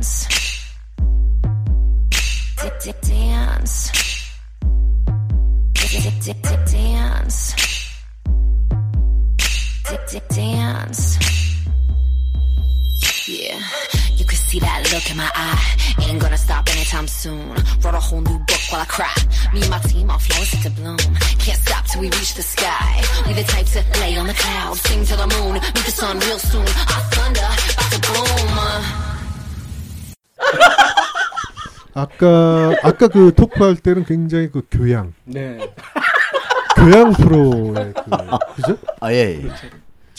dance. Dip, dip, dance. Dip, dip, dance. Dip, dip, dance. Yeah, you can see that look in my eye. Ain't gonna stop anytime soon. Wrote a whole new book while I cry. Me and my team, all flowers to bloom. Can't stop till we reach the sky. We the type to lay on the clouds, sing to the moon, meet the sun real soon. Our thunder, about to boom. Uh. 아까 아까 그 토크할 때는 굉장히 그 교양 네. 교양 프로의 그 그죠? 아 예. 예.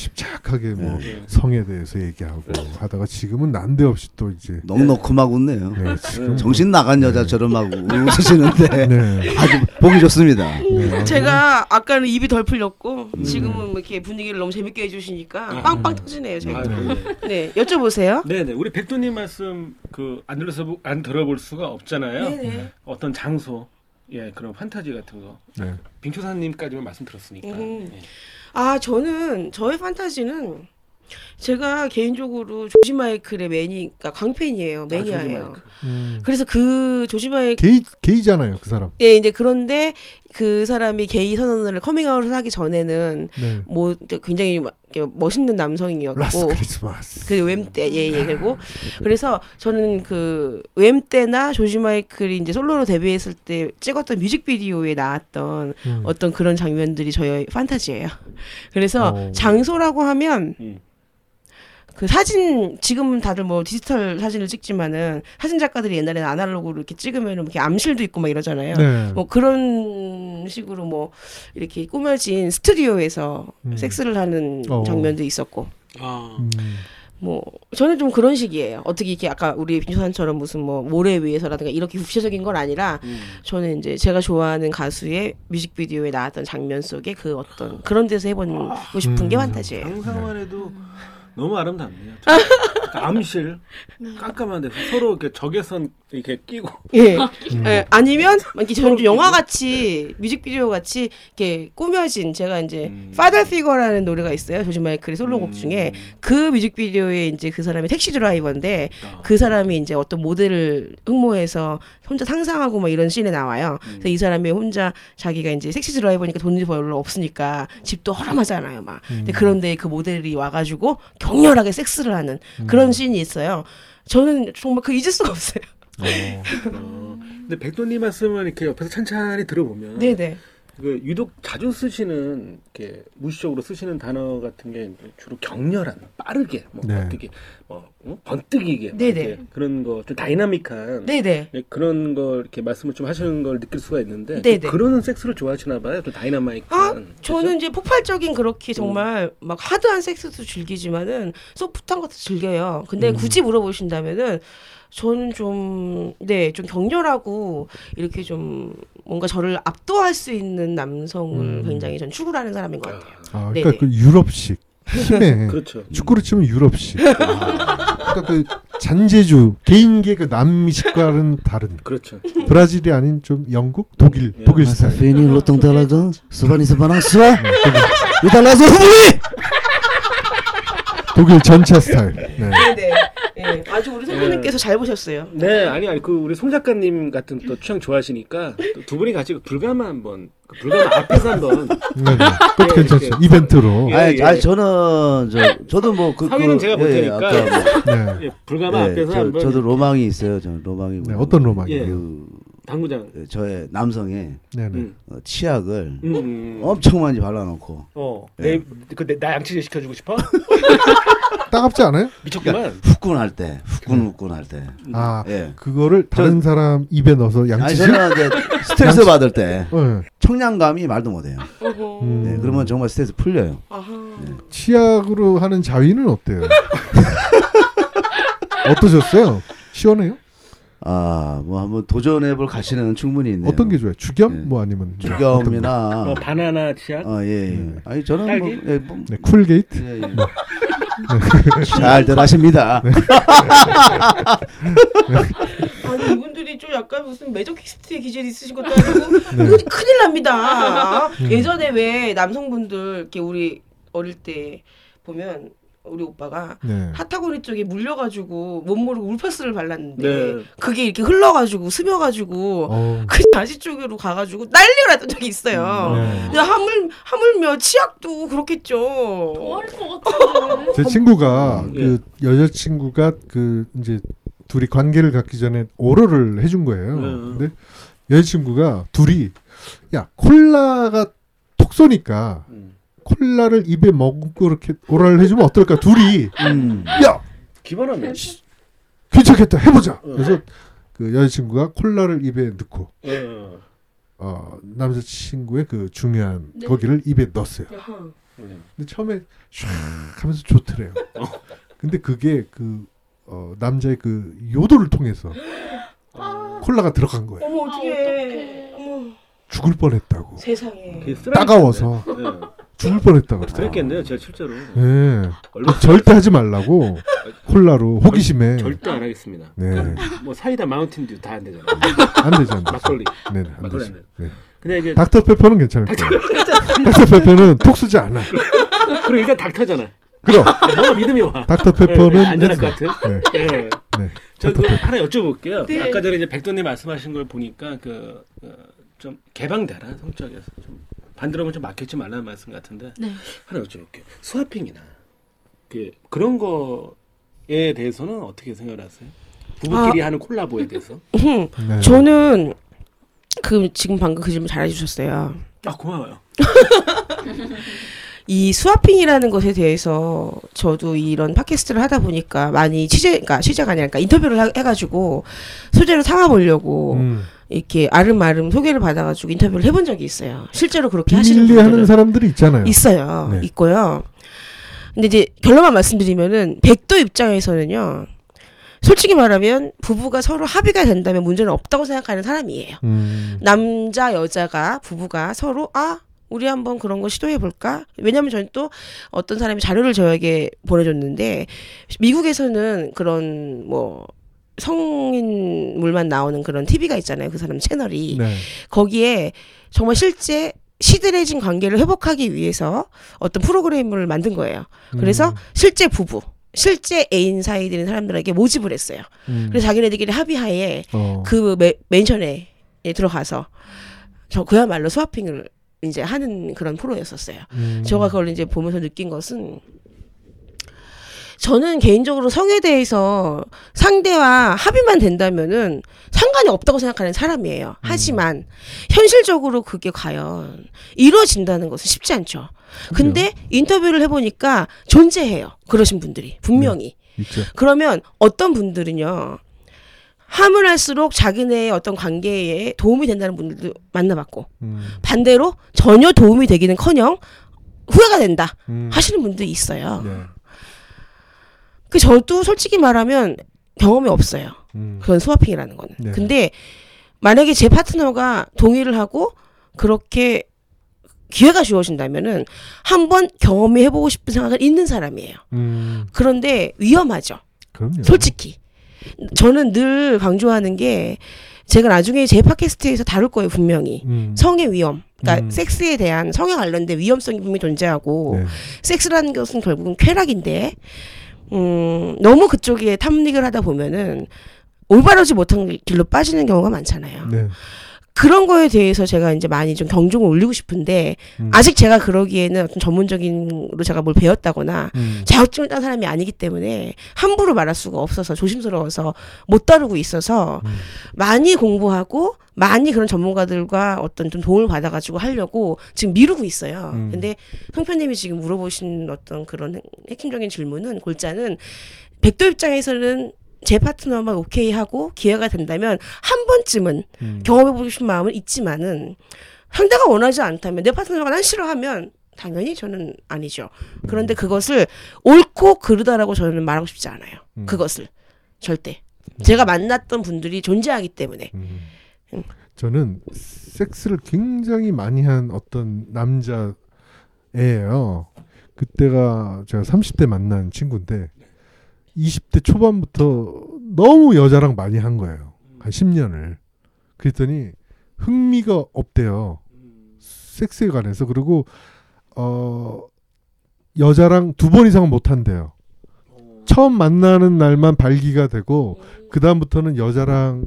침착하게 뭐 네. 성에 대해서 얘기하고 하다가 지금은 난데없이 또 이제 넉넉히 막 웃네요. 네, 지금 정신 나간 여자처럼 막 웃으시는데 네. 아주 보기 좋습니다. 네. 제가 아까는 입이 덜 풀렸고 지금은 뭐 이렇게 분위기를 너무 재밌게 해주시니까 빵빵 터지네요. 제가. 아, 네. 네, 여쭤보세요. 네네 우리 백도님 말씀 그 안 들어서 보- 안 들어볼 수가 없잖아요. 네네. 어떤 장소 예 그런 판타지 같은 거 네. 빙초사님까지만 말씀 들었으니까. 음. 예. 아 저는 저의 판타지는 제가 개인적으로 조지 마이클의 매니, 그러니까 광팬이에요. 조지 매니아예요. 마이클. 음. 그래서 그 조지 마이클 게이 게이잖아요 그 사람. 네, 이제 그런데 그 사람이 게이 선언을 커밍아웃을 하기 전에는 네. 뭐 굉장히 멋있는 남성이었고 크리스마스. 그 웸때 예예 그리고 그래서 저는 그 웸때나 조지 마이클이 이제 솔로로 데뷔했을 때 찍었던 뮤직비디오에 나왔던 음. 어떤 그런 장면들이 저의 판타지예요. 그래서 어. 장소라고 하면 음. 그 사진 지금은 다들 뭐 디지털 사진을 찍지만은 사진 작가들이 옛날에는 아날로그로 이렇게 찍으면 이렇게 암실도 있고 막 이러잖아요. 네. 뭐 그런 식으로 뭐 이렇게 꾸며진 스튜디오에서 음. 섹스를 하는 어. 장면도 있었고 아. 음. 뭐 저는 좀 그런 식이에요. 어떻게 이렇게 아까 우리 빈조산처럼 무슨 뭐 모래 위에서라든가 이렇게 구체적인 건 아니라 음. 저는 이제 제가 좋아하는 가수의 뮤직비디오에 나왔던 장면 속에 그 어떤 그런 데서 해보고 싶은 게 음. 판타지예요. 상상만 해도 너무 아름답네요. 그러니까 암실 깜깜한데 서로 이렇게 적외선 이렇게 끼고 예. 음. 예, 아니면 막 이렇게 저는 좀 영화 같이 뮤직비디오 같이 이렇게 꾸며진 제가 이제 음. Father Figure라는 노래가 있어요 조지 마이클의 솔로곡 음. 중에 그 뮤직비디오에 이제 그 사람이 택시 드라이버인데 아. 그 사람이 이제 어떤 모델을 흠모해서 혼자 상상하고 막 이런 씬에 나와요. 음. 그래서 이 사람이 혼자 자기가 이제 택시 드라이버니까 돈이 별로 없으니까 집도 허름하잖아요, 막. 음. 근데 그런데 그 모델이 와가지고 격렬하게 섹스를 하는 음. 그런 씬이 있어요. 저는 정말 그 잊을 수가 없어요. 어. 어. 근데 백도님 말씀을 이렇게 옆에서 찬찬히 들어보면 네네. 그 유독 자주 쓰시는 이렇게 무의식적으로 쓰시는 단어 같은 게 주로 격렬한, 빠르게, 뭐 네. 어떻게 뭐 어? 번뜩이게 막 네네. 그런 거 좀 다이나믹한 네네. 네, 그런 걸 이렇게 말씀을 좀 하시는 걸 느낄 수가 있는데. 또 그런 섹스를 좋아하시나 봐요. 좀 다이나믹한. 아, 그죠? 저는 이제 폭발적인 음. 그렇게 정말 막 hard한 섹스도 즐기지만은 soft한 것도 즐겨요. 근데 음. 굳이 물어보신다면은 저는 좀, 네, 좀 격렬하고 이렇게 좀 뭔가 저를 압도할 수 있는 남성을 음. 굉장히 전 추구를 하는 사람인 것 같아요. 아, 네네. 그러니까 그 유럽식 힘에 그렇죠. 축구를 치면 유럽식. 그러니까 그 잔재주 개인계 그 남미식과는 다른 그렇죠. 브라질이 아닌 좀 영국, 독일, 예. 독일 스타일. Lotong talaga. Subani sa panangsa. 네, Italazo huli. 독일 전차 스타일. 네. 네, 네. 아주 우리 선생님께서 잘 보셨어요. 네, 아니 아니 그 우리 송 작가님 같은 또 취향 좋아하시니까 또두 분이 같이 그 불가마 한번 그 불가마 앞에서 한번 네, 네. 그것도 예, 괜찮죠. 이렇게. 이벤트로. 예, 아니, 예. 아니 저는 저 저도 뭐그 사위는 제가 볼 테니까. 네. 예, 불가마 예, 앞에서 저, 한번 저도 로망이 있어요. 저 로망이 네, 어떤 로망이에요? 예. 그 당구장. 저의 남성의 네, 네. 음. 어, 치약을 음, 음. 엄청 많이 발라놓고 어, 예. 내, 그, 내, 나 양치질 시켜주고 싶어? 따갑지 않아요? 미쳤구만. 후끈할 때, 후끈후끈할 때. 아, 예. 그거를 다른 사람 입에 넣어서 아니 양치질. 저는 이제 스트레스 받을 때 네. 청량감이 말도 못해요. 음. 네, 그러면 정말 스트레스 풀려요. 아하. 치약으로 하는 자위는 어때요? 어떠셨어요? 시원해요? 아, 뭐 한번 도전해 볼 가치는 충분히 있네요. 어떤 게 좋아요? 죽염? 네. 뭐 아니면 뭐? 죽염이나 어, 바나나 치약? 어, 예, 예. 네. 아니 저는 뭐, 딸기? 예, 뭐 네, 콜게이트? 예, 예. 잘들 하십니다. 아니 이분들이 좀 약간 무슨 메조키스트의 기질이 있으신 것도 아니고 이거 큰일 납니다. 예전에 왜 남성분들 이렇게 우리 어릴 때 보면 어, 우리 오빠가 네. 사타구니 쪽에 물려가지고 멋모르고 물파스를 발랐는데 네. 그게 이렇게 흘러가지고 스며가지고 어, 그 다시 쪽으로 가가지고 난리가 났던 적이 있어요. 네. 근데 하물 하물며 치약도 그렇겠죠. 좋아할 것 같은데. 제 친구가 예. 그 여자친구가 그 이제 둘이 관계를 갖기 전에 오러를 해준 거예요. 네. 근데 여자친구가 둘이 야 콜라가 톡 쏘니까 음. 콜라를 입에 먹고 이렇게 오라를 해주면 어떨까? 둘이 음. 야 기본하네. 괜찮겠다 해보자. 어. 그래서 그 여자친구가 콜라를 입에 넣고 어. 어, 남자친구의 그 중요한 네. 거기를 입에 넣었어요. 네. 근데 처음에 샥 하면서 좋더래요. 근데 그게 그 어, 남자의 그 요도를 통해서 콜라가 들어간 거예요. 어머 아, 어떡해. 어머 죽을 뻔했다고. 세상에. 따가워서. 네. 죽을 뻔했다고 그러더라고요. 그랬겠네요. 제가 실제로. 예. 얼마 절대 하지 말라고 콜라로 호기심에 절대 안 하겠습니다. 네. 뭐 사이다 마운틴 듀 다 안 되잖아. 안 되지 안 되지. 막걸리. 네, 안 막걸리 되지. 안 돼. 네. 근데 이제 닥터페퍼는 괜찮을 거예요. 닥터페퍼는 톡 쓰지 않아. 그리고 일단 닥터잖아. 그럼 뭔가 믿음이 와. 닥터페퍼는 네, 안전할 것 했어. 같아. 네. 예. 네. 저 그. 하나 여쭤볼게요. 네. 아까 전에 이제 백도님 말씀하신 걸 보니까 그 좀 개방되라 성적에서 좀 반대로면 좀 막혔지 말라는 말씀 같은데 네. 하나 여쭤볼게요. 스와핑이나 그 그런 거에 대해서는 어떻게 생각하세요? 부부끼리 하는 콜라보에 대해서? 음, 네. 저는 그 지금 방금 그 질문 잘 해주셨어요. 아 고마워요. 이 스와핑이라는 것에 대해서 저도 이런 팟캐스트를 하다 보니까 많이 취재, 그러니까 취재가 아니라 그러니까 인터뷰를 하- 해가지고 소재를 삼아보려고 음. 이렇게 아름아름 소개를 받아가지고 인터뷰를 해본 적이 있어요. 실제로 그렇게 하시는 분들은 사람들이 있잖아요. 있어요. 네. 있고요. 근데 이제 결론만 말씀드리면은 백도 입장에서는요. 솔직히 말하면 부부가 서로 합의가 된다면 문제는 없다고 생각하는 사람이에요. 음. 남자 여자가 부부가 서로 아 우리 한번 그런 거 시도해 볼까? 왜냐면 저는 또 어떤 사람이 자료를 저에게 보내줬는데 미국에서는 그런 뭐 성인물만 나오는 그런 TV가 있잖아요. 그 사람 채널이 네. 거기에 정말 실제 시들해진 관계를 회복하기 위해서 어떤 프로그램을 만든 거예요. 그래서 음. 실제 부부, 실제 애인 사이 되는 사람들에게 모집을 했어요. 음. 그래서 자기네들끼리 합의하에 어. 그 매, 맨션에 들어가서 저 그야말로 스와핑을 이제 하는 그런 프로였었어요. 음. 제가 그걸 이제 보면서 느낀 것은 저는 개인적으로 성에 대해서 상대와 합의만 된다면은 상관이 없다고 생각하는 사람이에요. 하지만 현실적으로 그게 과연 이루어진다는 것은 쉽지 않죠. 근데 인터뷰를 해보니까 존재해요. 그러신 분들이 분명히. 있죠. 그러면 어떤 분들은요. 함을 할수록 자기네의 어떤 관계에 도움이 된다는 분들도 만나봤고 음. 반대로 전혀 도움이 되기는커녕 후회가 된다 음. 하시는 분들이 있어요. 네. 그 저도 솔직히 말하면 경험이 없어요. 음. 그런 스와핑이라는 거는. 네. 근데 만약에 제 파트너가 동의를 하고 그렇게 기회가 주어진다면은 한번 경험해 보고 싶은 생각은 있는 사람이에요. 음. 그런데 위험하죠. 그럼요. 솔직히 저는 늘 강조하는 게 제가 나중에 제 팟캐스트에서 다룰 거예요 분명히 음. 성의 위험 그러니까 음. 섹스에 대한 성에 관련된 위험성이 분명히 존재하고 네. 섹스라는 것은 결국은 쾌락인데 음 너무 그쪽에 탐닉을 하다 보면은 올바르지 못한 길로 빠지는 경우가 많잖아요 네. 그런 거에 대해서 제가 이제 많이 좀 경종을 울리고 싶은데 음. 아직 제가 그러기에는 어떤 전문적인로 제가 뭘 배웠다거나 음. 자격증을 딴 사람이 아니기 때문에 함부로 말할 수가 없어서 조심스러워서 못 다루고 있어서 음. 많이 공부하고 많이 그런 전문가들과 어떤 좀 도움을 받아가지고 하려고 지금 미루고 있어요. 음. 근데 송편님이 지금 물어보신 어떤 그런 핵- 핵심적인 질문은 골자는 백도 입장에서는 제 파트너만 오케이 하고 기회가 된다면 한 번쯤은 음. 경험해보고 싶은 마음은 있지만은 상대가 원하지 않다면 내 파트너가 난 싫어하면 당연히 저는 아니죠. 그런데 그것을 옳고 그르다라고 저는 말하고 싶지 않아요. 음. 그것을 절대 제가 만났던 분들이 존재하기 때문에 음. 음. 저는 섹스를 굉장히 많이 한 어떤 남자예요. 그때가 제가 30대 만난 친구인데 20대 초반부터 너무 여자랑 많이 한 거예요. 한 10년을. 그랬더니 흥미가 없대요. 섹스에 관해서 그리고 어 여자랑 두 번 이상은 못 한대요. 처음 만나는 날만 발기가 되고 그 다음부터는 여자랑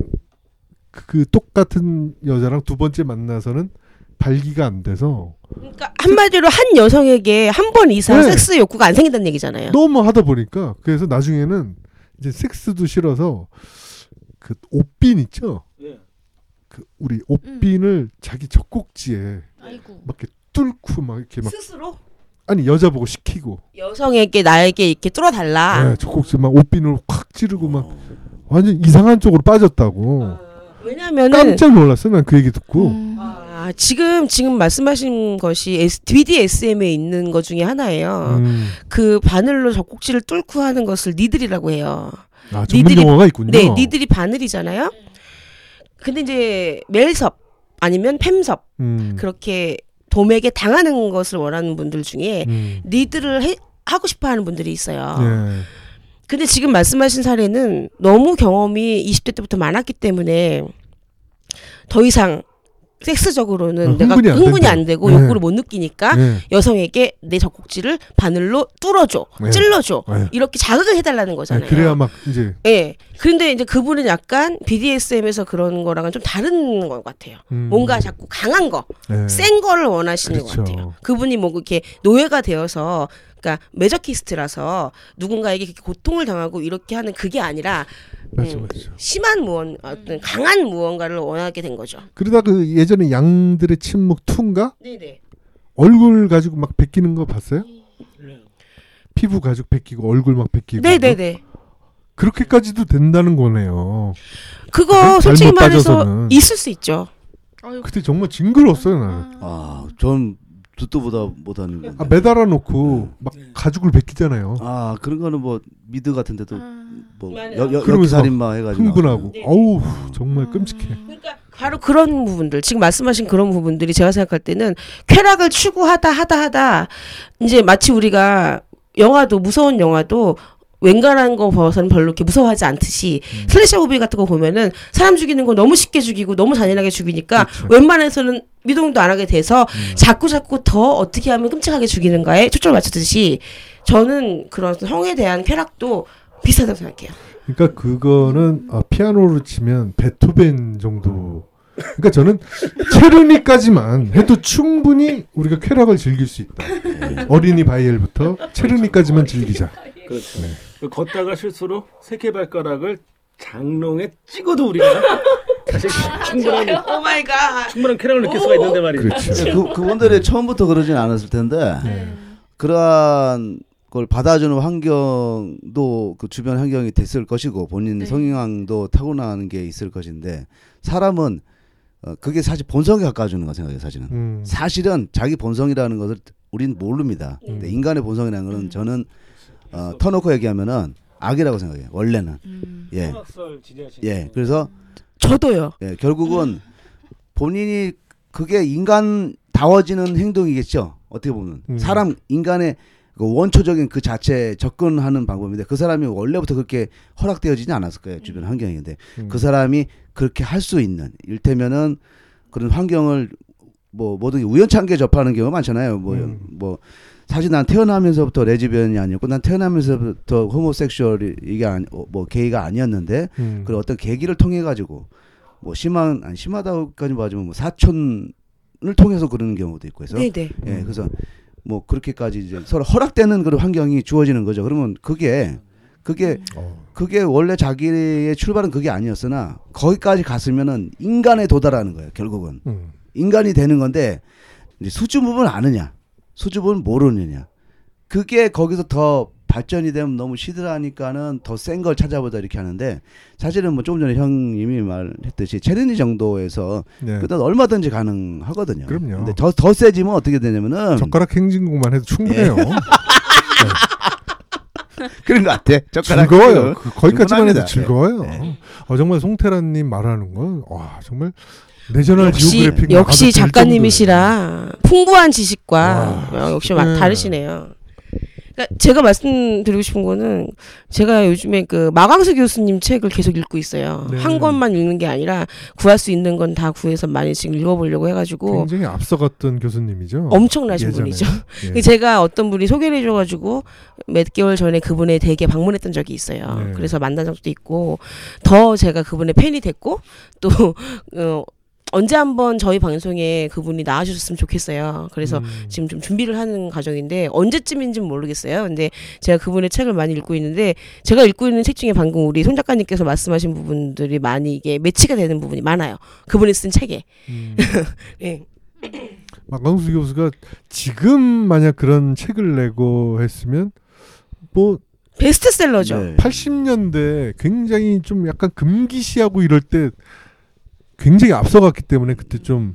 그, 그 똑같은 여자랑 두 번째 만나서는 발기가 안 돼서 그러니까 한마디로 한 여성에게 한 번 이상 네. 섹스 욕구가 안 생긴다는 얘기잖아요. 너무 하다 보니까 그래서 나중에는 이제 섹스도 싫어서 그 옷빈 있죠. 예. 그 우리 옷빈을 자기 젖꼭지에 아이고. 막 이렇게 뚫고 막 이렇게 막 스스로 아니 여자 보고 시키고 여성에게 나에게 이렇게 뚫어달라. 네, 젖꼭지 막 옷빈을 확 찌르고 막 완전 이상한 쪽으로 빠졌다고 왜냐면은 깜짝 놀랐어 난 그 얘기 듣고 음. 아, 지금 지금 말씀하신 것이 S, BDSM에 있는 것 중에 하나예요. 음. 그 바늘로 젖꼭지를 뚫고 하는 것을 니들이라고 해요. 아 전문 니들이- 용어가 있군요. 네, 니들이 바늘이잖아요. 근데 이제 멜섭 아니면 팸섭 음. 그렇게 도매게 당하는 것을 원하는 분들 중에 음. 니들을 해, 하고 싶어 하는 분들이 있어요. 예. 근데 지금 말씀하신 사례는 너무 경험이 20대 때부터 많았기 때문에 더 이상 섹스적으로는 어, 내가 흥분이 안 흥분이. 안 되고 네. 욕구를 못 느끼니까 예. 여성에게 내 젖꼭지를 바늘로 뚫어줘, 네. 찔러줘 예. 이렇게 자극을 해달라는 예, 거잖아요. 그래야 막 이제 예. 그런데 이제 그분은 약간 BDSM에서 그런 거랑은 좀 다른 것 같아요. 음. 뭔가 자꾸 강한 거, 예. 센 거를 원하시는 그렇죠. 것 같아요. 그분이 뭐 이렇게 노예가 되어서 그러니까 메저키스트라서 누군가에게 고통을 당하고 이렇게 하는 그게 아니라 맞죠, 음. 맞죠. 심한 무언 어떤 강한 무언가를 원하게 된 거죠. 그러다 그 예전에 양들의 침묵 2인가 네네. 얼굴 가지고 막 베끼는 거 봤어요? 네. 피부 가지고 베끼고 얼굴 막 베끼고 네네네. 그렇게까지도 된다는 거네요. 그거 잘못 솔직히 말해서 빠져서는. 있을 수 있죠. 아유. 그때 정말 징그러웠어요 나는. 아, 전 듣도 보다 못하는 거. 아, 매달아 놓고 막 네. 가죽을 베끼잖아요. 아 그런 거는 뭐 미드 같은 데도 아. 뭐 맞아요. 여, 여, 그러면서 연쇄살인마 해가지고 흥분하고. 네. 어우 정말 끔찍해. 그러니까 바로 그런 부분들 지금 말씀하신 그런 부분들이 제가 생각할 때는 쾌락을 추구하다 하다 하다 이제 마치 우리가 영화도 무서운 영화도 웬간한 거 봐서는 별로 이렇게 무서워하지 않듯이 음. slasher movie 같은 거 보면은 사람 죽이는 거 너무 쉽게 죽이고 너무 잔인하게 죽이니까 그렇죠. 웬만해서는 미동도 안 하게 돼서 음. 자꾸 자꾸 더 어떻게 하면 끔찍하게 죽이는가에 초점을 맞추듯이 저는 그런 성에 대한 쾌락도 비슷하다고 생각해요. 그러니까 그거는 아, 피아노로 치면 베토벤 정도. 그러니까 저는 체르니까지만 해도 충분히 우리가 쾌락을 즐길 수 있다. 어린이 바이엘부터 체르니까지만 즐기자. 그렇죠. 네. 그 걷다가 실수로 새끼 발가락을 장롱에 찍어도 우리가 사실 충분한 oh my god. 충분한 쾌락을 느낄 수가 있는데 말이죠. 그렇죠. 그, 그분들이 처음부터 그러진 않았을 텐데 네. 그러한 걸 받아주는 환경도 그 주변 환경이 됐을 것이고 본인 네. 성향도 타고나는 게 있을 것인데 사람은 어, 그게 사실 본성에 가까워주는 거 생각해요 사실은 음. 사실은 자기 본성이라는 것을 우린 모릅니다 음. 근데 인간의 본성이라는 것은 음. 저는 어, 터놓고 얘기하면은 악이라고 생각해요 원래는 음. 예 예, 그래서 저도요. 예, 결국은 본인이 그게 인간 다워지는 행동이겠죠. 어떻게 보면 음. 사람 인간의 그 원초적인 그 자체에 접근하는 방법인데 그 사람이 원래부터 그렇게 허락되어지지 않았을 거예요 주변 환경인데 음. 그 사람이 그렇게 할 수 있는 일테면은 그런 환경을 뭐 모든 게 우연찮게 접하는 경우가 많잖아요. 뭐 음. 뭐 사실 난 태어나면서부터 레즈비언이 아니었고 난 태어나면서부터 호모섹슈얼이 이게 아니, 어, 뭐 게이가 아니었는데 음. 그 어떤 계기를 통해 가지고 뭐 심한 아니 심하다고까지 봐주면 뭐 사촌을 통해서 그러는 경우도 있고 해서 네네. 예 그래서 뭐 그렇게까지 이제 서로 허락되는 그런 환경이 주어지는 거죠. 그러면 그게 그게 어. 그게 원래 자기의 출발은 그게 아니었으나 거기까지 갔으면은 인간에 도달하는 거예요. 결국은 음. 인간이 되는 건데 이제 수줍음을 아느냐 수줍음을 모르느냐 그게 거기서 더 발전이 되면 너무 시들하니까는 더 센 걸 찾아보자 이렇게 하는데 사실은 뭐 조금 전에 형님이 말했듯이 체르니 정도에서 네. 그때 얼마든지 가능하거든요. 그럼요. 근데 더, 더 세지면 어떻게 되냐면은 젓가락 행진곡만 해도 충분해요. 그런 것 같아. 젓가락 즐거워요. 그 거기까지만 해도 충분합니다. 즐거워요. 네. 어, 정말 송태란님 말하는 건 와 정말 내셔널 지오그래픽 역시 작가님이시라 풍부한 지식과 와, 어, 역시 막 네. 다르시네요. 그러니까 제가 말씀드리고 싶은 거는 제가 요즘에 그 마광수 교수님 책을 계속 읽고 있어요. 네. 한 권만 읽는 게 아니라 구할 수 있는 건 다 구해서 많이 지금 읽어보려고 해가지고 굉장히 앞서갔던 교수님이죠. 엄청나신 예전에. 분이죠. 예. 제가 어떤 분이 소개를 해줘가지고 몇 개월 전에 그분의 댁에 방문했던 적이 있어요. 네. 그래서 만난 적도 있고 더 제가 그분의 팬이 됐고 또 어, 언제 한번 저희 방송에 그분이 나와주셨으면 좋겠어요. 그래서 음. 지금 좀 준비를 하는 과정인데 언제쯤인지는 모르겠어요. 근데 제가 그분의 책을 많이 읽고 있는데 제가 읽고 있는 책 중에 방금 우리 손 작가님께서 말씀하신 부분들이 많이 이게 매치가 되는 부분이 많아요. 그분이 쓴 책에. 음. 예. 마광수 교수가 지금 만약 그런 책을 내고 했으면 뭐 베스트셀러죠. 네. 80년대 굉장히 좀 약간 금기시하고 이럴 때 굉장히 앞서갔기 때문에 그때 좀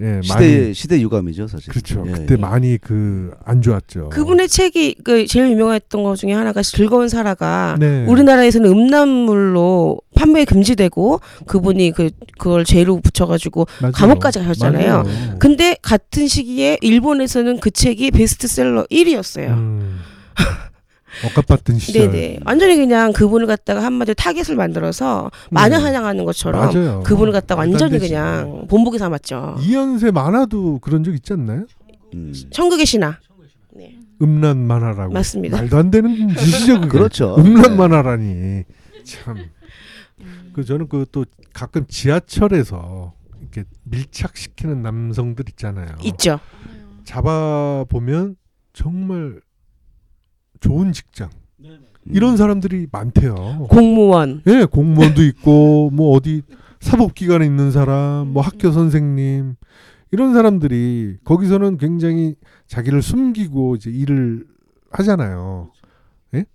예, 시대 많이 시대 유감이죠 사실. 그렇죠. 예, 그때 예. 많이 그 안 좋았죠. 그분의 책이 그 제일 유명했던 것 중에 하나가 즐거운 사라가 네. 우리나라에서는 음란물로 판매 금지되고 그분이 그 그걸 죄로 붙여가지고 맞아요. 감옥까지 가셨잖아요. 맞아요. 근데 같은 시기에 일본에서는 그 책이 베스트셀러 1위였어요. 음. 억압받던 시절. 네네. 완전히 그냥 그분을 갖다가 한마디로 타겟을 만들어서 마녀 사냥하는 것처럼 네. 맞아요. 그분을 갖다가 완전히 되지. 그냥 본보기 삼았죠. 이연세 만화도 그런 적 있지 않나요? 음. 천국의 신화. 네. 음란 만화라고. 맞습니다. 말도 안 되는 짓이죠. 그게. 그렇죠. 음란 네. 만화라니. 참. 그 저는 그 또 가끔 지하철에서 이렇게 밀착시키는 남성들 있잖아요. 있죠. 잡아 보면 정말 좋은 직장 이런 사람들이 많대요. 공무원. 예, 공무원도 있고 뭐 어디 사법기관에 있는 사람, 뭐 학교 선생님 이런 사람들이 거기서는 굉장히 자기를 숨기고 이제 일을 하잖아요. 예?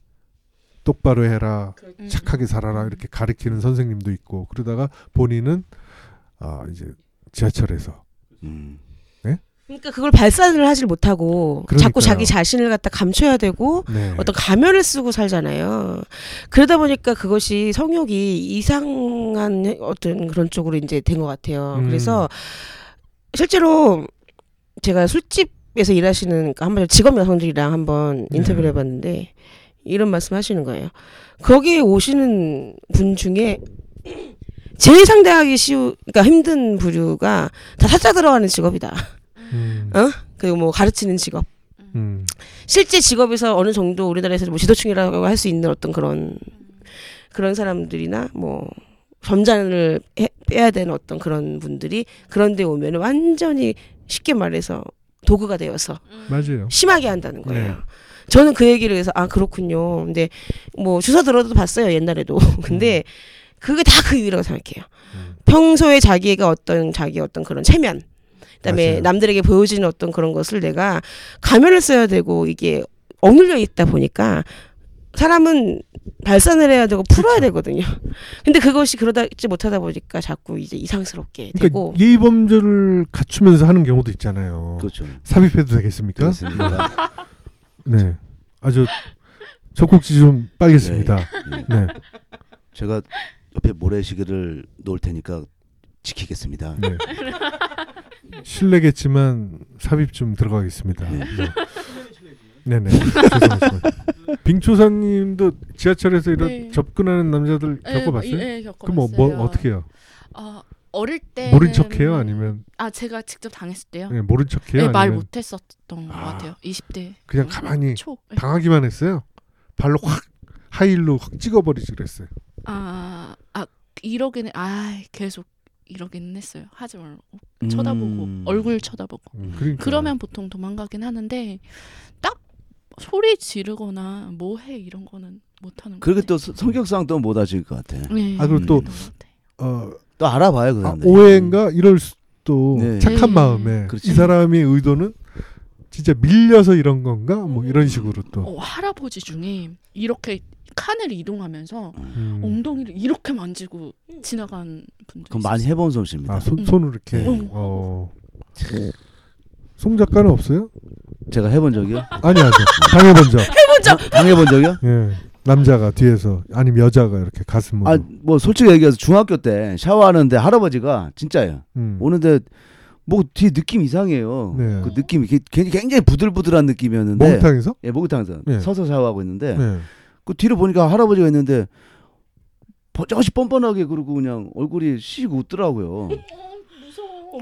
똑바로 해라, 착하게 살아라 이렇게 가르치는 선생님도 있고 그러다가 본인은 아 이제 지하철에서 음. 그러니까 그걸 발산을 하질 못하고 그러니까요. 자꾸 자기 자신을 갖다 감춰야 되고 네. 어떤 가면을 쓰고 살잖아요. 그러다 보니까 그것이 성욕이 이상한 어떤 그런 쪽으로 이제 된 것 같아요. 음. 그래서 실제로 제가 술집에서 일하시는 그러니까 한번 직업 여성들이랑 한번 네. 인터뷰를 해봤는데 이런 말씀 하시는 거예요. 거기에 오시는 분 중에 제일 상대하기 쉬우, 그러니까 힘든 부류가 다 사자 들어가는 직업이다. 음, 어? 그리고 뭐 가르치는 직업. 음, 실제 직업에서 어느 정도 우리나라에서 뭐 지도층이라고 할 수 있는 어떤 그런 그런 사람들이나 뭐 점잔을 해- 빼야 되는 어떤 그런 분들이 그런 데 오면은 완전히 쉽게 말해서 도구가 되어서 맞아요. 심하게 한다는 거예요. 네. 저는 그 얘기를 해서 아 그렇군요. 근데 뭐 주사 들어도 봤어요 옛날에도. 근데 그게 다 그 이유라고 생각해요. 음. 평소에 자기가 어떤 자기 어떤 그런 체면, 그다음에 맞아요. 남들에게 보여지는 어떤 그런 것을 내가 가면을 써야 되고 이게 억눌려 있다 보니까 사람은 발산을 해야 되고 풀어야 되거든요. 근데 그것이 그러다지 못하다 보니까 자꾸 이제 이상스럽게 그러니까 되고 예의 범절을 갖추면서 하는 경우도 있잖아요. 그렇죠. 삽입해도 되겠습니까? 그렇습니다. 네, 아주 젖꼭지 좀 빨겠습니다. 네. 네, 제가 옆에 모래시계를 놓을 테니까 지키겠습니다. 네. 실례겠지만 삽입 좀 들어가겠습니다. 네. 네. 네네. 죄송합니다. 빙초사님도 지하철에서 이런 네. 접근하는 남자들 네, 겪어봤어요? 예, 그럼 겪어봤어요. 뭐, 뭐 어떻게 해요? 아, 어릴 때 모른 척해요? 아니면 아 제가 직접 당했을 때요. 네, 모른 척해요? 네, 말 아니면 못했었던 것 아. 같아요. 20대 그냥 가만히 초. 네. 당하기만 했어요? 발로 확 하이힐로 확 찍어버리지 그랬어요. 아, 아 이러기는 아 계속 이러기는 했어요. 하지 말고 쳐다보고 음. 얼굴 쳐다보고. 그러니까. 그러면 보통 도망가긴 하는데 딱 소리 지르거나 뭐 해 이런 거는 못 하는 거. 그렇게 또 서- 성격상 또 못 하실 것 같아. 네. 아, 그리고 또 그런 것 같아요. 어, 또 알아봐요 그 아, 사람들. 오해인가 이럴 수도 네. 착한 네. 마음에 그렇지. 이 사람의 의도는 진짜 밀려서 이런 건가 뭐 이런 식으로 또 어, 할아버지 중에 이렇게 칸을 이동하면서 음. 엉덩이를 이렇게 만지고 지나간 분들. 그럼 많이 해본 솜씨입니다. 아 손, 음. 손으로 이렇게 음. 어. 송 작가는 없어요? 제가 해본 적이요? 아니 아니 당해본 적. 당- 당해본 적이요? 예. 남자가 뒤에서 아니면 여자가 이렇게 가슴으로. 아뭐 솔직히 얘기해서 중학교 때 샤워하는데 할아버지가 진짜예요. 음. 오는데 뭐 뒤에 느낌 이상해요. 네. 그 느낌이 게- 굉장히 굉장히 부들부들한 느낌이었는데 목욕탕에서? 예, 목욕탕에서 네. 서서 샤워하고 있는데 네. 그 뒤로 보니까 할아버지가 있는데 버젓이 뻔뻔하게 그러고 그냥 얼굴이 씩 웃더라고요.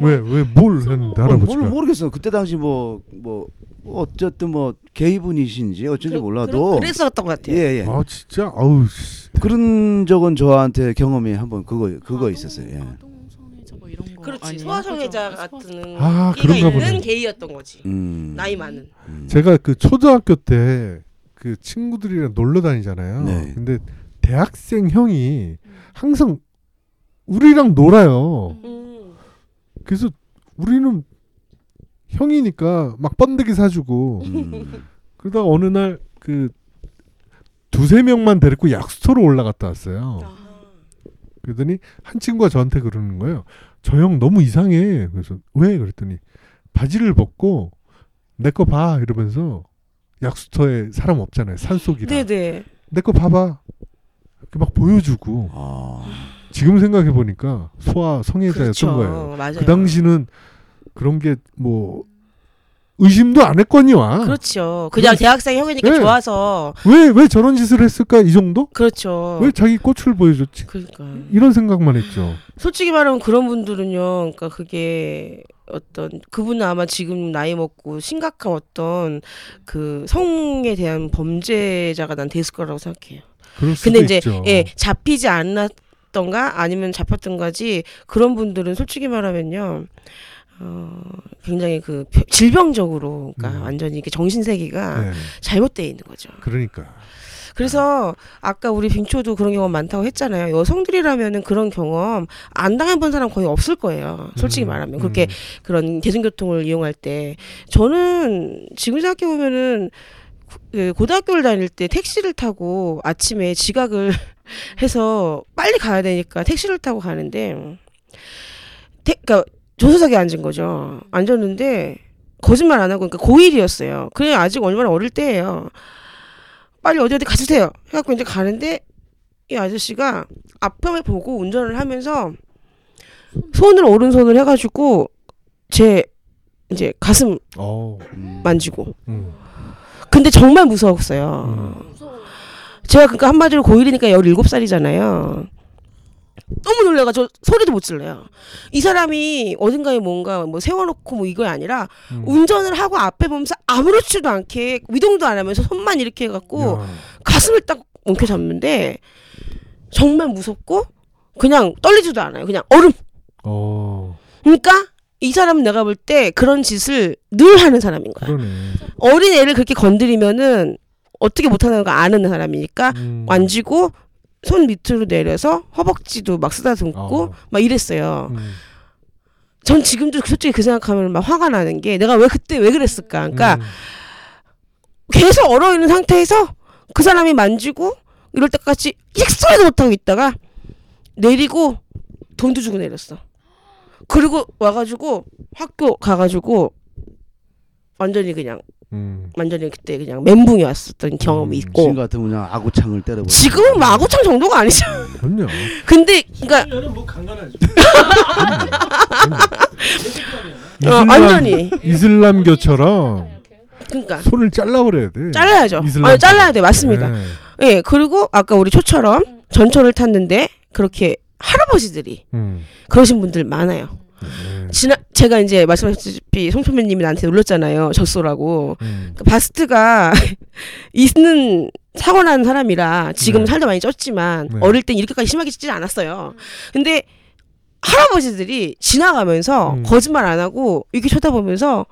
왜왜뭘 했는데 어, 할아버지가? 모르, 모르겠어요. 그때 당시 뭐뭐 어쨌든 뭐 게이분이신지 어쩐지 몰라도 그 랬었던 것 같아요. 예, 예. 아 진짜 아우 씨. 그런 적은 저한테 경험이 한번 그거 그거 아동- 있었어요. 예. 뭐 이런 거 그렇지 아니에요? 소아성애자 그죠? 같은 아, 끼가 그런가 있는 보네. 게이였던 거지. 음. 나이 많은. 음. 제가 그 초등학교 때 그 친구들이랑 놀러 다니잖아요. 네. 근데 대학생 형이 항상 우리랑 놀아요. 음. 그래서 우리는 형이니까 막 번데기 사주고 음. 그러다가 어느 날 그 두세 명만 데리고 약수터로 올라갔다 왔어요. 아. 그러더니 한 친구가 저한테 그러는 거예요. 저 형 너무 이상해. 그래서 왜? 그랬더니 바지를 벗고 내 거 봐 이러면서 약수터에 사람 없잖아요. 산속이라. 네네. 내 거 봐봐. 이렇게 막 보여주고 아. 지금 생각해 보니까 소아 성애자였던 그렇죠. 거예요. 맞아요. 그 당시는 그런 게 뭐 의심도 안 했거니와 그렇죠. 그냥 대학생 형이니까 네. 좋아서 왜 왜 저런 짓을 했을까 이 정도? 그렇죠. 왜 자기 꽃을 보여줬지? 그러니까 이런 생각만 했죠. 솔직히 말하면 그런 분들은요. 그러니까 그게 어떤 그분은 아마 지금 나이 먹고 심각한 어떤 그 성에 대한 범죄자가 난 됐을 거라고 생각해요. 그럴 수도 근데 이제 있죠. 예 잡히지 않았던가 아니면 잡혔던가지 그런 분들은 솔직히 말하면요. 어, 굉장히 그 벼- 질병적으로 그러니까 음. 완전히 이게 정신 세계가 네. 잘못돼 있는 거죠. 그러니까 그래서 아까 우리 빙초도 그런 경험 많다고 했잖아요. 여성들이라면은 그런 경험 안 당해본 사람 거의 없을 거예요. 솔직히 음, 말하면 그렇게 음. 그런 대중교통을 이용할 때 저는 지금 생각해 보면은 그 고등학교를 다닐 때 택시를 타고 아침에 지각을 해서 빨리 가야 되니까 택시를 타고 가는데 태, 그러니까 조수석에 앉은 거죠. 앉았는데 거짓말 안 하고 그러니까 고1이었어요. 그냥 아직 얼마나 어릴 때예요. 빨리 어디 어디 가주세요. 해갖고 이제 가는데 이 아저씨가 앞을 보고 운전을 하면서 손을 오른손을 해가지고 제 이제 가슴 어. 음. 만지고. 음. 근데 정말 무서웠어요. 음. 제가 그러니까 한마디로 고1이니까 17살이잖아요. 너무 놀래가지고 소리도 못 질러요. 이 사람이 어딘가에 뭔가 뭐 세워놓고 뭐 이거 아니라 음. 운전을 하고 앞에 보면서 아무렇지도 않게 위동도 안 하면서 손만 이렇게 해갖고 야. 가슴을 딱 뭉켜잡는데 정말 무섭고 그냥 떨리지도 않아요. 그냥 얼음. 어. 그러니까 이 사람은 내가 볼 때 그런 짓을 늘 하는 사람인 거야. 그러네. 어린 애를 그렇게 건드리면은 어떻게 못하는 거 아는 사람이니까 음. 만지고 손 밑으로 내려서 허벅지도 막 쓰다듬고 어. 막 이랬어요. 음. 전 지금도 솔직히 그 생각하면 막 화가 나는 게 내가 왜 그때 왜 그랬을까? 그러니까 음. 계속 얼어 있는 상태에서 그 사람이 만지고 이럴 때까지 익소리도 못하고 있다가 내리고 돈도 주고 내렸어. 그리고 와가지고 학교 가가지고 완전히 그냥 음. 완전히 그때 그냥 멘붕이 왔었던 경험이 음, 있고 지금 같으면 그냥 아구창을 때려버려. 지금은 마구창 정도가 아니죠. 그럼요. 근데 그러니까 그러면은 뭐 강간하죠. 어, 완전히 이슬람교처럼 그러니까 손을 잘라버려야 돼. 잘라야죠. 이슬람 아 잘라야 돼 맞습니다. 네. 예 그리고 아까 우리 초처럼 전철을 탔는데 그렇게 할아버지들이 음. 그러신 분들 많아요. 네. 지나 제가 이제 말씀하셨다시피 송소매님이 나한테 놀렸잖아요. 젖소라고. 음. 그 바스트가 있는 사고 난 사람이라 지금 네. 살도 많이 쪘지만 네. 어릴 땐 이렇게까지 심하게 찌지 않았어요. 근데 할아버지들이 지나가면서 음. 거짓말 안 하고 이렇게 쳐다보면서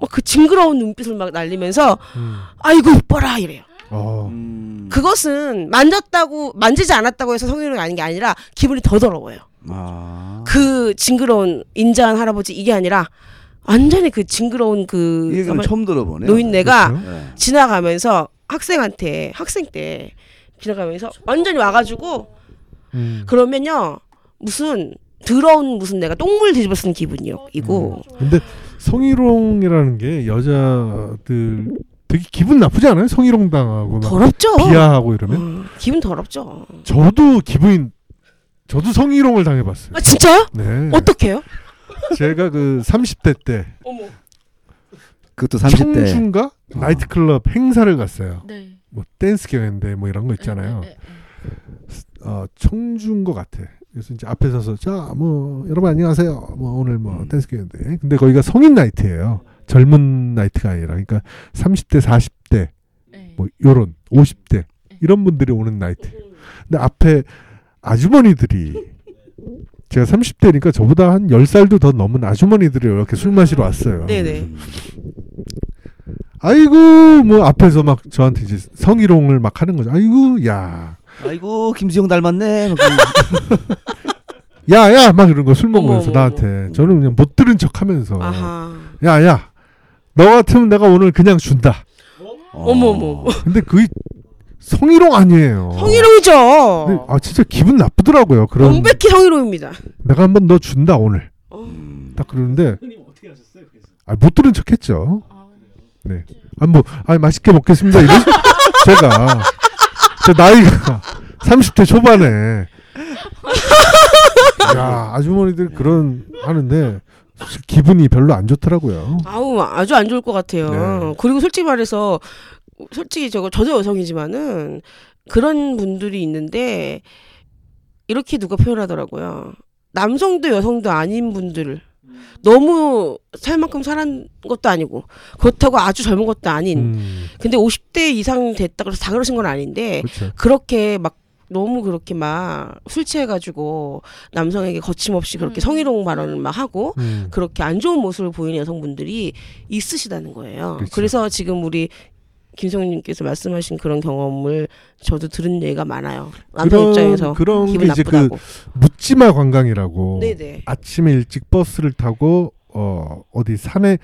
막 그 징그러운 눈빛을 막 날리면서 음. 아이고 이뻐라 이래요. 어. 음. 그것은 만졌다고 만지지 않았다고 해서 성희롱이 아닌 게 아니라 기분이 더 더러워요. 아. 그 징그러운 인자한 할아버지 이게 아니라 완전히 그 징그러운 그이 얘기는 처음 들어보네. 노인네가 그렇죠? 네. 지나가면서 학생한테 학생 때 지나가면서 완전히 와가지고 음. 그러면요 무슨 더러운 무슨 내가 똥물 뒤집어 쓴 기분이요 이고 근데 성희롱이라는 게 여자들 되게 기분 나쁘지 않아요? 성희롱 당하고 막 더럽죠. 비하하고 이러면 어, 기분 더럽죠. 저도 기분이 저도 성희롱을 당해봤어요. 아 진짜요? 네. 어떻게요? 제가 그 30대 때 어머. 그것도 30대. 청주인가 어. 나이트클럽 행사를 갔어요. 네. 뭐 댄스 경연대 뭐 이런 거 있잖아요. 네, 네, 네. 어, 청주인 것 같아. 그래서 이제 앞에 서서 자 뭐 여러분 안녕하세요. 뭐 오늘 뭐 음. 댄스 경연대. 근데 거기가 성인 나이트예요. 젊은 나이트가 아니라 그러니까 30대 40대 네. 뭐 요런 50대 이런 분들이 오는 나이트. 근데 앞에 아주머니들이 제가 30대니까 저보다 한 10살도 더 넘은 아주머니들이 이렇게 술 마시러 왔어요. 네네. 아이고 뭐 앞에서 막 저한테 이제 성희롱을 막 하는 거죠. 아이고 야. 아이고 김수영 닮았네. 막 야야 막 이런 거 술 먹으면서 어머, 어머, 나한테 저는 그냥 못 들은 척 하면서 아하. 야야 너 같으면 내가 오늘 그냥 준다. 어머, 어머. 근데 그게 성희롱 아니에요. 성희롱이죠. 근데 아 진짜 기분 나쁘더라고요. 그런 명백히 성희롱입니다. 내가 한번 너 준다 오늘 어. 음. 딱 그러는데 형님 어떻게 하셨어요? 그래서 아, 못 들은 척했죠. 아, 네. 아뭐 아 맛있게 먹겠습니다. 이런 제가 제 나이가 30대 초반에 야 아주머니들 그런 하는데 기분이 별로 안 좋더라고요. 아우 아주 안 좋을 것 같아요. 네. 그리고 솔직히 말해서 솔직히 저거 저도 여성이지만은 그런 분들이 있는데 이렇게 누가 표현하더라고요. 남성도 여성도 아닌 분들을 너무 살 만큼 살은 것도 아니고 그렇다고 아주 젊은 것도 아닌 음, 근데 50대 이상 됐다 그래서 다 그러신 건 아닌데 그렇죠. 그렇게 막 너무 그렇게 막 술 취해가지고 남성에게 거침없이 그렇게 음. 성희롱 발언을 막 하고 음, 그렇게 안 좋은 모습을 보이는 여성분들이 있으시다는 거예요. 그렇죠. 그래서 지금 우리 김성님께서 말씀하신 그런 경험을 저도 들은 예가 많아요. 남성 입장에서 그런 게 기분 이제 그 나쁘다고. 묻지마 관광이라고 네네. 아침에 일찍 버스를 타고 어 어디 산에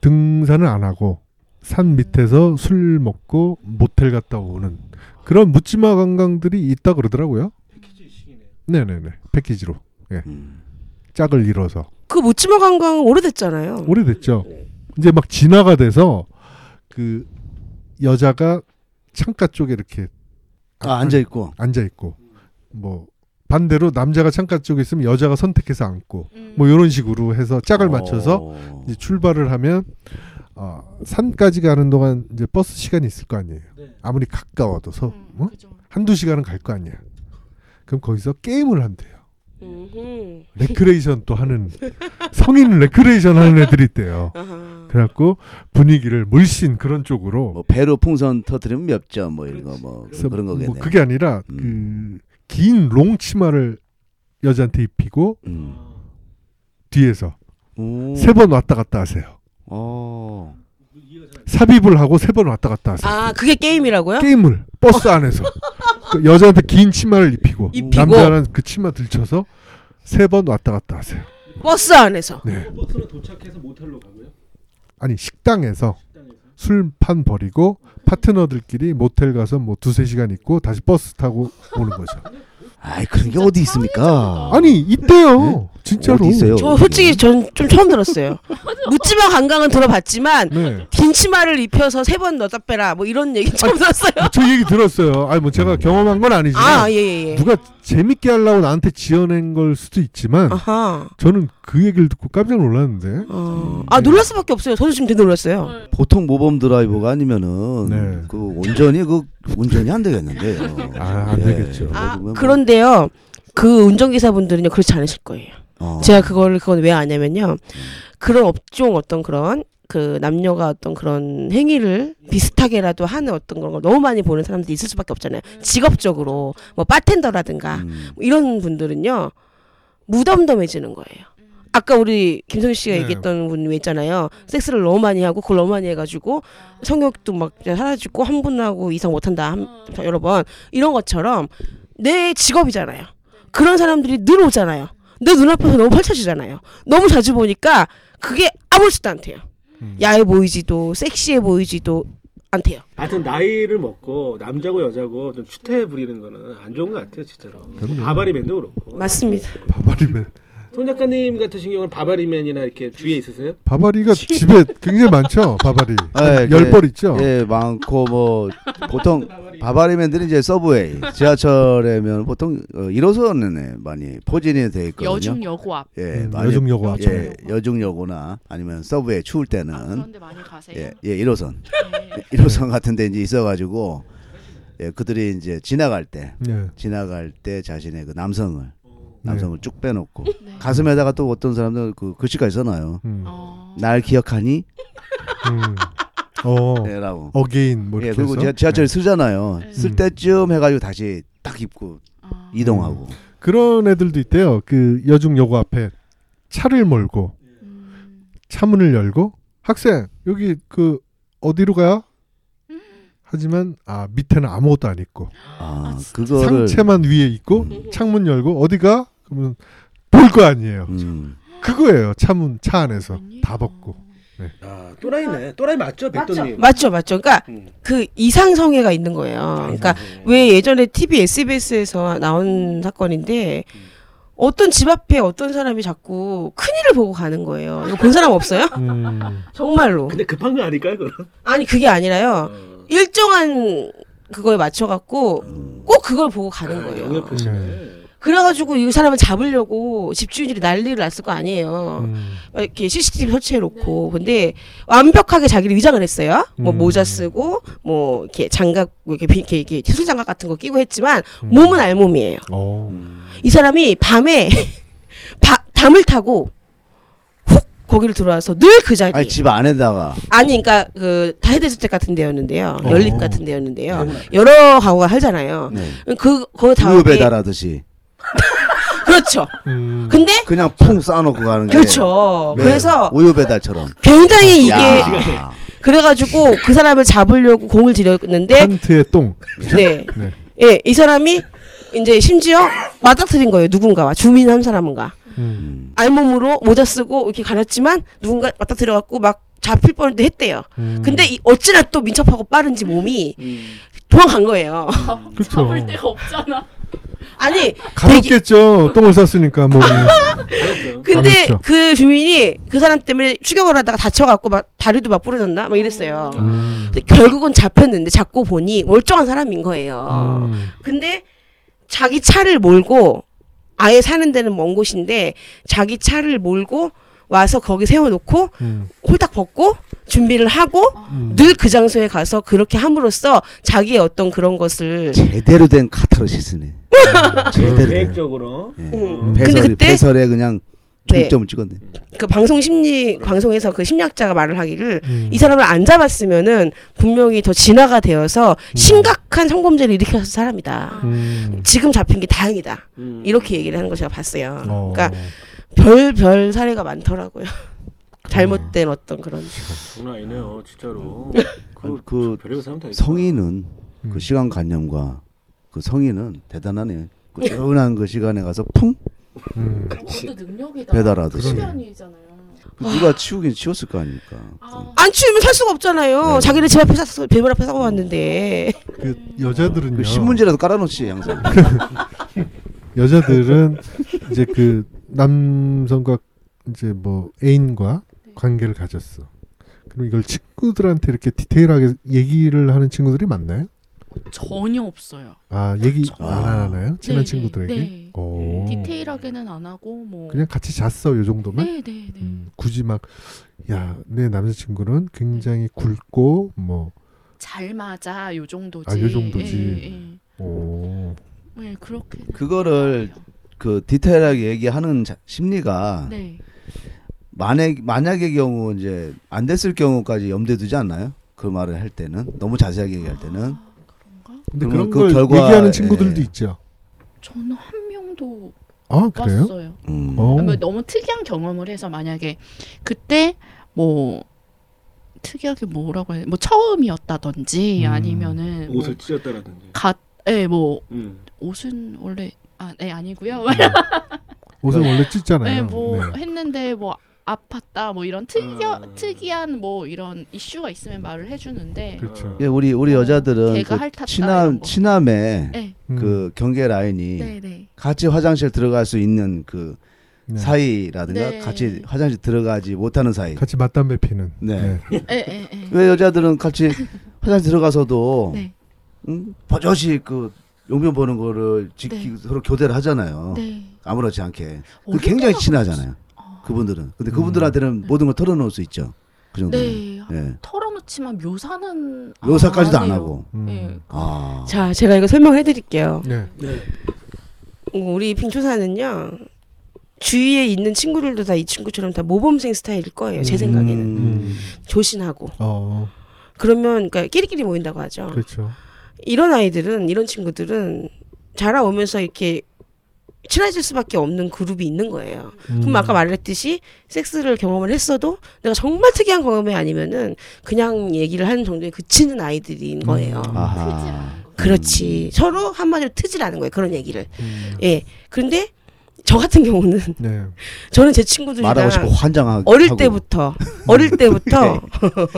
등산을 안 하고 산 밑에서 술 먹고 모텔 갔다 오는 그런 묻지마 관광들이 있다 그러더라고요. 패키지식이네요. 네네네 패키지로 음. 짝을 이뤄서 그 묻지마 관광 오래됐잖아요. 오래됐죠. 네. 이제 막 진화가 돼서 그 여자가 창가 쪽에 이렇게 아, 앉아 있고. 앉아 있고 뭐 반대로 남자가 창가 쪽에 있으면 여자가 선택해서 앉고 음. 뭐 이런 식으로 해서 짝을 맞춰서 어. 이제 출발을 하면 어, 산까지 가는 동안 이제 버스 시간이 있을 거 아니에요. 네. 아무리 가까워도 서 음, 어? 그죠. 한두 시간은 갈 거 아니야. 그럼 거기서 게임을 한대요. 음흠. 레크레이션 또 하는 성인 레크레이션 하는 애들이 있대요. 그래갖고 분위기를 물씬 그런 쪽으로 뭐 배로 풍선 터트리면 몇 점 뭐 이런 거뭐 그런 거겠네. 뭐 그게 아니라 음. 그긴 long 치마를 여자한테 입히고 음. 뒤에서 오. 세번 왔다 갔다 하세요. 어. 삽입을 하고 세 번 왔다 갔다 하세요. 아 그게 게임이라고요? 게임을 버스 안에서 그 여자한테 긴 치마를 입히고, 입히고. 남자는 그 치마 들쳐서 세 번 왔다 갔다 하세요. 버스 안에서. 네. 버스는 도착해서 모텔로 가고요. 아니 식당에서 식당에서. 술판 벌리고 파트너들끼리 모텔 가서 뭐 두세 시간 있고 다시 버스 타고 오는 거죠. 아이 그런 게 어디 있습니까? 아니 있대요. 진짜로. 어디 있어요? 저 솔직히 전 좀 처음 들었어요. 묻지마 관광은 들어봤지만 네. 긴 치마를 입혀서 세 번 넣다 빼라 뭐 이런 얘기 처음 들었어요. 저 얘기 들었어요. 아니 뭐 제가 경험한 건 아니지만 아 예 예 예. 누가 재밌게 하려고 나한테 지어낸 걸 수도 있지만 아하. 저는 그 얘기를 듣고 깜짝 놀랐는데. 어. 아 놀랄 수밖에 없어요. 저도 지금 되게 놀랐어요. 네. 보통 모범 드라이버가 아니면은 네. 그 온전히 그 운전이 안 되겠는데요. 아, 안 되겠죠. 아 그러면 뭐- 그런데요. 그 운전기사분들은요 그렇지 않으실 거예요. 어. 제가 그걸 그건 왜 아냐면요. 그런 업종 어떤 그런 그 남녀가 어떤 그런 행위를 비슷하게라도 하는 어떤 그런 걸 너무 많이 보는 사람들이 있을 수밖에 없잖아요. 직업적으로 뭐 바텐더라든가 음. 뭐 이런 분들은요 무덤덤해지는 거예요. 아까 우리 김성희 씨가 네. 얘기했던 분 있잖아요. 섹스를 너무 많이 하고 그걸 너무 많이 해가지고 성욕도 막 사라지고 한 분하고 이상 못한다 한, 여러 번 이런 것처럼 내 직업이잖아요. 그런 사람들이 늘 오잖아요. 내 눈앞에서 너무 펼쳐지잖아요. 너무 자주 보니까 그게 아무렇지도 않대요. 음. 야해 보이지도 섹시해 보이지도 않대요. 하여튼 나이를 먹고 남자고 여자고 좀 추태 부리는 거는 안 좋은 것 같아요, 진짜로. 그럼요. 바바리 맨도 그렇고. 맞습니다. 바바리맨. 손 작가님 같으신 경우는 바바리맨이나 이렇게 주위에 있으세요? 바바리가 집에 굉장히 많죠. 바바리 네, 열 네. 벌 있죠. 예, 많고 뭐 보통 바바리맨들이 이제 subway, 지하철에면 보통 어, 1호선에 많이 포진이 돼 있거든요. 여중 여고 앞. 예, 음, 많이- 여중여고 앞. 예, 여중여고나 아니면 subway 추울 때는 아, 그런데 많이 가세요. 예, 예, 1호선. 네. 1호선 같은 데 이제 있어 가지고 예, 그들이 이제 지나갈 때 예. 지나갈 때 자신의 그 남성을 네. 남성을 쭉 빼놓고 네. 가슴에다가 또 어떤 사람들 그 글씨가 써놔요. 음. 어. 날 기억하니? 음. 어. 예, 라고. again 뭐 예, 이렇게 그리고 해서. 지하, 지하철 서잖아요. 네. 설 때쯤 해가지고 다시 딱 입고 아. 이동하고. 그런 애들도 있대요. 그 여중 여고 앞에 차를 몰고 음. 차문을 열고 학생 여기 그 어디로 가요? 하지만 아 밑에는 아무것도 안 입고 아, 아? 그거를 상체만 위에 있고 창문 열고 어디가? 그러면 볼 거 아니에요. 음, 그거예요. 차문 차 안에서. 다 벗고. 아 또라이네. 또라이 맞죠, 백도님? 맞죠, 맞죠. 그러니까 음. 그 이상성애가 있는 거예요. 그러니까 네. 왜 예전에 TV SBS에서 나온 사건인데 어떤 집 앞에 어떤 사람이 자꾸 큰일을 보고 가는 거예요. 이거 본 사람 없어요? 음. 정말로. 근데 급한 거 아닐까요, 그럼? 아니 그게 아니라요. 어. 일정한 그거에 맞춰갖고 꼭 그걸 보고 가는 거예요. 영역 표시네. 그래가지고 이 사람을 잡으려고 집주인들이 난리를 났을 거 아니에요. 음. 이렇게 CCTV 설치해놓고 근데 완벽하게 자기를 위장을 했어요. 뭐 음. 모자 쓰고 뭐 이렇게 장갑 뭐 이렇게 비- 이렇게, 이렇게 기술 장갑 같은 거 끼고 했지만 음. 몸은 알몸이에요. 어. 음. 이 사람이 밤에 바- 담을 타고 훅 거기를 들어와서 늘 그 자리. 아니 집 안에다가 아니, 그러니까 그 다이데스텍 같은 데였는데요. 어. 연립 같은 데였는데요. 네. 여러 가구가 살잖아요. 네. 그, 그 우유 다음에 배달하듯이 그렇죠. 음. 근데 그냥 퐁 쌓아놓고 가는 게 그렇죠. 네, 그래서 우유 배달처럼 굉장히 이게 야. 그래가지고 그 사람을 잡으려고 공을 들였는데 판트의 똥. 네. 네. 예, 이 사람이 이제 심지어 맞닥뜨린 거예요. 누군가와 주민 한 사람인가. 음. 음. 알몸으로 모자 쓰고 이렇게 가렸지만 누군가 맞닥뜨려갖고 막 잡힐 뻔했는데 했대요. 음. 근데 이 어찌나 또 민첩하고 빠른지 몸이 음. 도망간 거예요. 그쵸. 잡을 데가 없잖아. 아니 가볍겠죠. 똥을 쌌으니까 뭐. 근데 그렇죠. 그 주민이 그 사람 때문에 추격을 하다가 다쳐갖고 막 다리도 막 부러졌나 막 이랬어요. 음. 근데 결국은 잡혔는데 잡고 보니 멀쩡한 사람인 거예요. 음. 근데 자기 차를 몰고 아예 사는 데는 먼 곳인데 자기 차를 몰고 와서 거기 세워놓고 음. 홀딱 벗고 준비를 하고 음. 늘그 장소에 가서 그렇게 함으로써 자기의 어떤 그런 것을 제대로 된 카타르시스네. 제대로 된. 계획적으로. 예. 음. 배설이 근데 그때 배설에 그냥 네. 중점을 찍었네. 그 방송 심리 방송에서 그 심리학자가 말을 하기를 음. 이 사람을 안 잡았으면은 분명히 더 진화가 되어서 심각한 성범죄를 일으켰을 사람이다. 음. 지금 잡힌 게 다행이다. 음. 이렇게 얘기를 하는 거 제가 봤어요. 어. 그러니까 별별 사례가 많더라고요. 잘못된 어떤 그런. 장난 아니네요, 진짜로. 그 별의별 사람 다 있어. 성인은 음. 그 시간 관념과 그 성인은 대단하네. 그 조용한 그 시간에 가서 풍 음. 그것도 능력이다. 배달하듯이. 수면이잖아요. 누가 치우긴 치웠을 거 아닙니까. 아, 안 치우면 살 수가 없잖아요. 네. 자기네 집 앞에 사 배물 앞에 사고 왔는데. 그 여자들은요. 그 신문지라도 깔아놓지 항상. 여자들은 이제 그 남성과 이제 뭐 애인과 관계를 가졌어. 그럼 이걸 친구들한테 이렇게 디테일하게 얘기를 하는 친구들이 많나요? 전혀 없어요. 아 얘기 아. 안 하나요? 친한 네, 친구들에게? 네. 오. 디테일하게는 안 하고 뭐. 그냥 같이 잤어 요 정도만? 네, 네, 네. 음, 굳이 막 야 내 남자친구는 굉장히 굵고 뭐 잘 맞아 요 정도지. 아, 요 정도지. 예, 예. 오. 네, 그렇게. 그거를 그 디테일하게 얘기하는 자- 심리가 네. 만약 만약의 경우 이제 안 됐을 경우까지 염두에 두지 않나요? 그 말을 할 때는 너무 자세하게 얘기할 때는 아, 그런가? 근데 그런 그 걸 결과- 얘기하는 친구들도 예. 있죠. 저는 한 명도 아 그래요? 왔어요. 음. 어. 뭐 너무 특이한 경험을 해서 만약에 그때 뭐 특이하게 뭐라고 해, 뭐 처음이었다든지 음. 아니면은 뭐 옷을 찢었다라든지. 갓, 예, 뭐 음. 옷은 원래 아, 네 아니고요. 옷을 원래 찢잖아요. 네, 뭐 네. 했는데 뭐 아팠다 뭐 이런 특이한 음. 특이한 뭐 이런 이슈가 있으면 말을 해주는데 그렇죠. 예, 우리 우리 어, 여자들은 걔가 그 핥았다 이런 친함 거. 친함에 네, 음. 그 경계 라인이 네, 네. 같이 화장실 들어갈 수 있는 그 네. 사이라든가 네. 같이 화장실 들어가지 못하는 사이. 같이 맞담배 피는. 네. 예, 예, 예. 왜 여자들은 같이 화장실 들어가서도 네. 응? 버젓이 그 용변 보는 거를 지키 네. 서로 교대를 하잖아요. 네. 아무렇지 않게. 그 굉장히 친하잖아요. 어. 그분들은. 근데 그분들한테는 모든 걸 털어놓을 수 있죠. 그 정도는. 네. 예. 털어놓지만 묘사는 묘사까지도 안 해요. 하고. 음. 네. 아. 자, 제가 이거 설명해 드릴게요. 네. 네. 우리 빙초사는요. 주위에 있는 친구들도 다 이 친구처럼 다 모범생 스타일일 거예요. 제 생각에는. 음. 조신하고. 어, 그러면 그러니까 끼리끼리 모인다고 하죠. 그렇죠. 이런 아이들은 이런 친구들은 자라오면서 이렇게 친해질 수밖에 없는 그룹이 있는 거예요. 음. 그럼 아까 말했듯이 섹스를 경험을 했어도 내가 정말 특이한 경험이 아니면은 그냥 얘기를 하는 정도에 그치는 아이들인 거예요. 음. 아하. 그렇지. 서로 한마디로 트지라는 거예요. 그런 얘기를. 음. 예. 그런데 저 같은 경우는 네. 저는 제 친구들이랑 말하고 싶고 환장하고. 어릴 때부터 어릴 때부터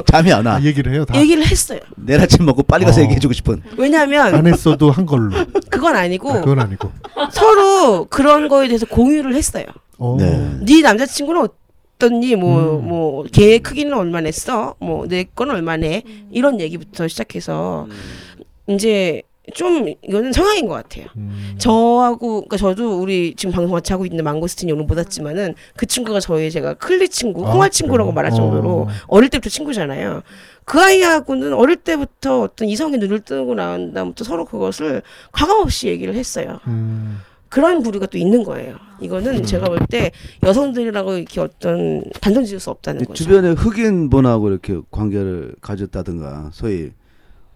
잠이 안 와. 아, 얘기를 해요. 다. 얘기를 했어요. 내일 아침 먹고 빨리 가서 어. 얘기해주고 싶은. 왜냐하면 안 했어도 한 걸로. 그건 아니고 아, 그건 아니고. 서로 그런 거에 대해서 공유를 했어요. 어. 네. 네 남자친구는 어떻니? 뭐, 음. 뭐, 걔 크기는 얼마나 했어? 뭐, 내 건 얼마나 해? 이런 얘기부터 시작해서, 이제 좀, 이거는 성향인 것 같아요. 음. 저하고, 그니까 저도 우리 지금 방송 같이 하고 있는 망고스틴이 오늘 못 왔지만은 그 친구가 저희 제가 클리 친구, 아, 홍화 친구라고 그래요? 말할 정도로 어. 어릴 때부터 친구잖아요. 그 아이하고는 어릴 때부터 어떤 이성의 눈을 뜨고 난 다음부터 서로 그것을 과감없이 얘기를 했어요. 음. 그런 부류가 또 있는 거예요. 이거는 제가 볼 때 여성들이라고 이렇게 어떤 단정 지을 수 없다는 거죠. 주변에 흑인 분하고 이렇게 관계를 가졌다든가 소위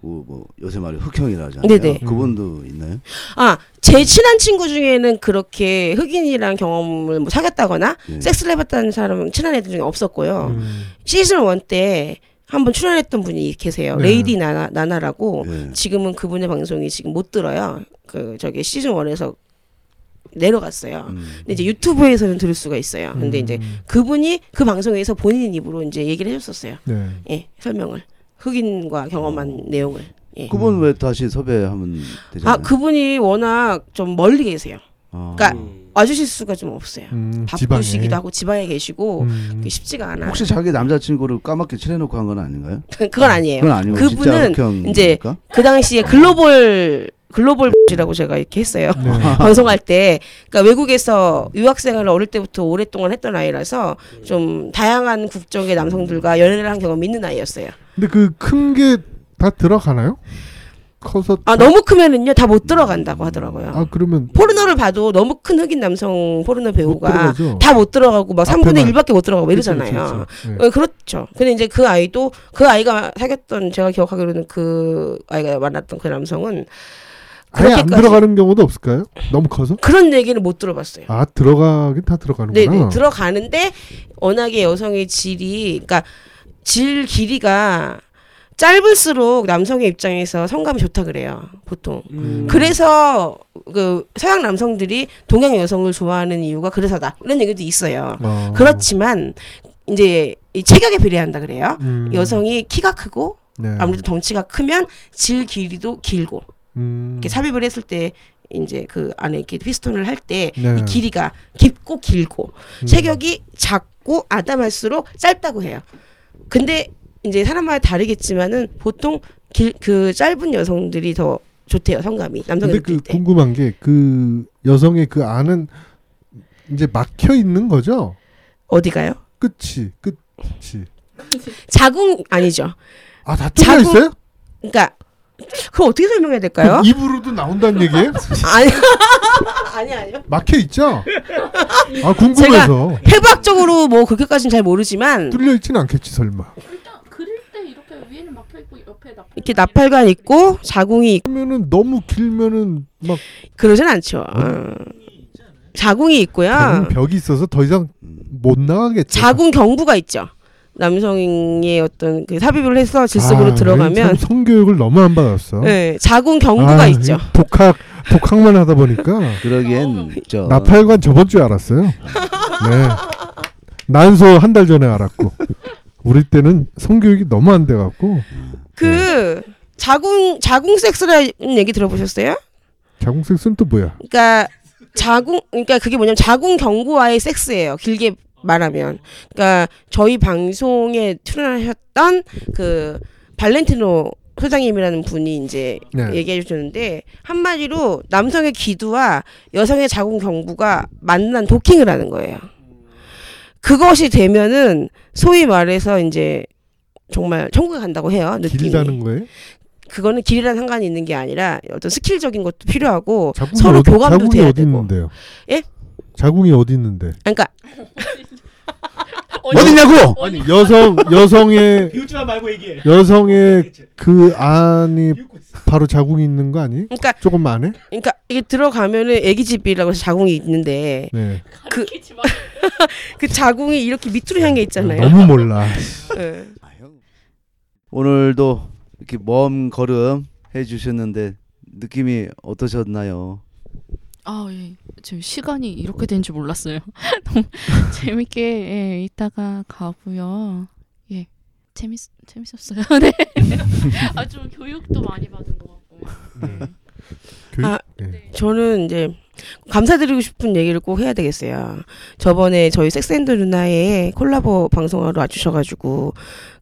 뭐, 뭐 요새 말에 흑형이라 하잖아요. 네네. 그분도 있나요? 아, 제 친한 친구 중에는 그렇게 흑인이랑 경험을 뭐 사귀었다거나 예. 섹스를 해봤다는 사람은 친한 애들 중에 없었고요. 음. 시즌 1때 한번 출연했던 분이 계세요. 네. 레이디 나나, 나나라고 예. 지금은 그분의 방송이 지금 못 들어요. 그 저기 시즌 1에서 내려갔어요. 음. 근데 이제 유튜브에서는 들을 수가 있어요. 근데 음. 이제 그분이 그 방송에서 본인 입으로 이제 얘기를 해줬었어요. 네. 예, 설명을 흑인과 경험한 내용을. 예. 그분 왜 다시 섭외하면 되잖아요. 아 그분이 워낙 좀 멀리 계세요. 아. 그러니까 음. 와주실 수가 좀 없어요. 음, 바쁘시기도 지방에. 하고 지방에 계시고 음. 그게 쉽지가 않아. 혹시 자기 남자친구를 까맣게 칠해놓고 한 건 아닌가요? 그건 아니에요. 그건 아니고 그분은? 이제 그 당시에 글로벌 글로벌 이라고 제가 이렇게 했어요. 네. 방송할 때, 그러니까 외국에서 유학생활을 어릴 때부터 오랫동안 했던 아이라서 좀 다양한 국적의 남성들과 연애를 한 경험이 있는 아이였어요. 근데 그 큰 게 다 들어가나요? 커서 아 너무 크면은요 다 못 들어간다고 하더라고요. 아 그러면 포르노를 봐도 너무 큰 흑인 남성 포르노 못 배우가. 다 못 들어가고 막 3분의 앞에만. 1밖에 못 들어가고 이러잖아요. 그쵸. 네. 어, 그렇죠. 근데 이제 그 아이도 그 아이가 사귀었던 제가 기억하기로는 그 아이가 만났던 그 남성은 아예 안 들어가는 경우도 없을까요? 너무 커서? 그런 얘기를 못 들어봤어요. 아 들어가긴 다 들어가는구나. 네네 들어가는데 워낙에 여성의 질이 그러니까 질 길이가 짧을수록 남성의 입장에서 성감이 좋다 그래요 보통. 음. 그래서 그 서양 남성들이 동양 여성을 좋아하는 이유가 그래서다 이런 얘기도 있어요. 어. 그렇지만 이제 이 체격에 비례한다 그래요. 음. 여성이 키가 크고 네. 아무래도 덩치가 크면 질 길이도 길고 음. 이렇게 삽입을 했을 때 이제 그 안에 이렇게 피스톤을 할 때이 네. 길이가 깊고 길고 음. 체격이 작고 아담할수록 짧다고 해요. 근데 이제 사람마다 다르겠지만은 보통 길, 그 짧은 여성들이 더 좋대요 성감이 남성이 근데 그 때 궁금한 게 그 여성의 그 안은 이제 막혀 있는 거죠? 어디가요? 끝이 끝이 자궁 아니죠. 아다 뚫려 자궁- 있어요? 그러니까 그걸 어떻게 설명해야 될까요? 입으로도 나온다는 얘기예요? 아니 아니 아니요. 막혀 있죠? 아 궁금해서 해부학적으로 뭐 그렇게까지는 잘 모르지만 뚫려 있지는 않겠지 설마. 일단 그릴 때 이렇게 위에는 막혀 있고 옆에 나팔 이렇게 나팔관 있고 자궁이 있고 그러면은 너무 길면은 막 그러진 않죠. 어. 자궁이 있고요. 자궁 벽이 있어서 더 이상 못 나가겠죠. 자궁 경부가 있죠. 남성의 어떤 그 삽입을 해서 질속으로 아, 들어가면 참 성교육을 너무 안 받았어. 네, 자궁 경부가 아, 있죠. 이 독학 독학만 하다 보니까 그러기엔 저 나팔관 저번 주에 알았어요. 네. 난소 한 달 전에 알았고 우리 때는 성교육이 너무 안 돼갖고 그 자궁 자궁 섹스라는 얘기 들어보셨어요? 자궁 섹스는 또 뭐야? 그러니까 자궁 그러니까 그게 뭐냐면 자궁 경부와의 섹스예요. 길게 말하면. 그러니까 저희 방송에 출연하셨던 그 발렌티노 소장님이라는 분이 이제 네. 얘기해 주셨는데 한마디로 남성의 기두와 여성의 자궁 경부가 만난 도킹을 하는 거예요. 그것이 되면은 소위 말해서 이제 정말 천국에 간다고 해요. 느낌이. 길다는 거예요? 그거는 길이랑 상관이 있는 게 아니라 어떤 스킬적인 것도 필요하고 자궁이 서로 어디, 교감도 자궁이 돼야 어디 되고. 있는데요? 예? 자궁이 어디 있는데? 그러니까 어디냐고? 아니 여성 여성의 비웃지마 말고 얘기해. 여성의 그 안이 바로 자궁이 있는 거 아니? 그러니까 조금 안에? 그러니까 이게 들어가면은 애기 집이라고 해서 자궁이 있는데 네. 그 그 자궁이 이렇게 밑으로 향해 있잖아요. 너무 몰라. 예. 오늘도 이렇게 먼 걸음 해주셨는데 느낌이 어떠셨나요? 아, 예. 지금 시간이 이렇게 된 줄 몰랐어요. 너무 재밌게 예, 이따가 가고요. 예. 재밌 재밌었어요. 네. 아, 좀 교육도 많이 받은 것 같고. 네. 교육. 아, 네. 저는 이제 감사드리고 싶은 얘기를 꼭 해야 되겠어요. 저번에 저희 섹스앤드 누나의 콜라보 방송하러 와주셔가지고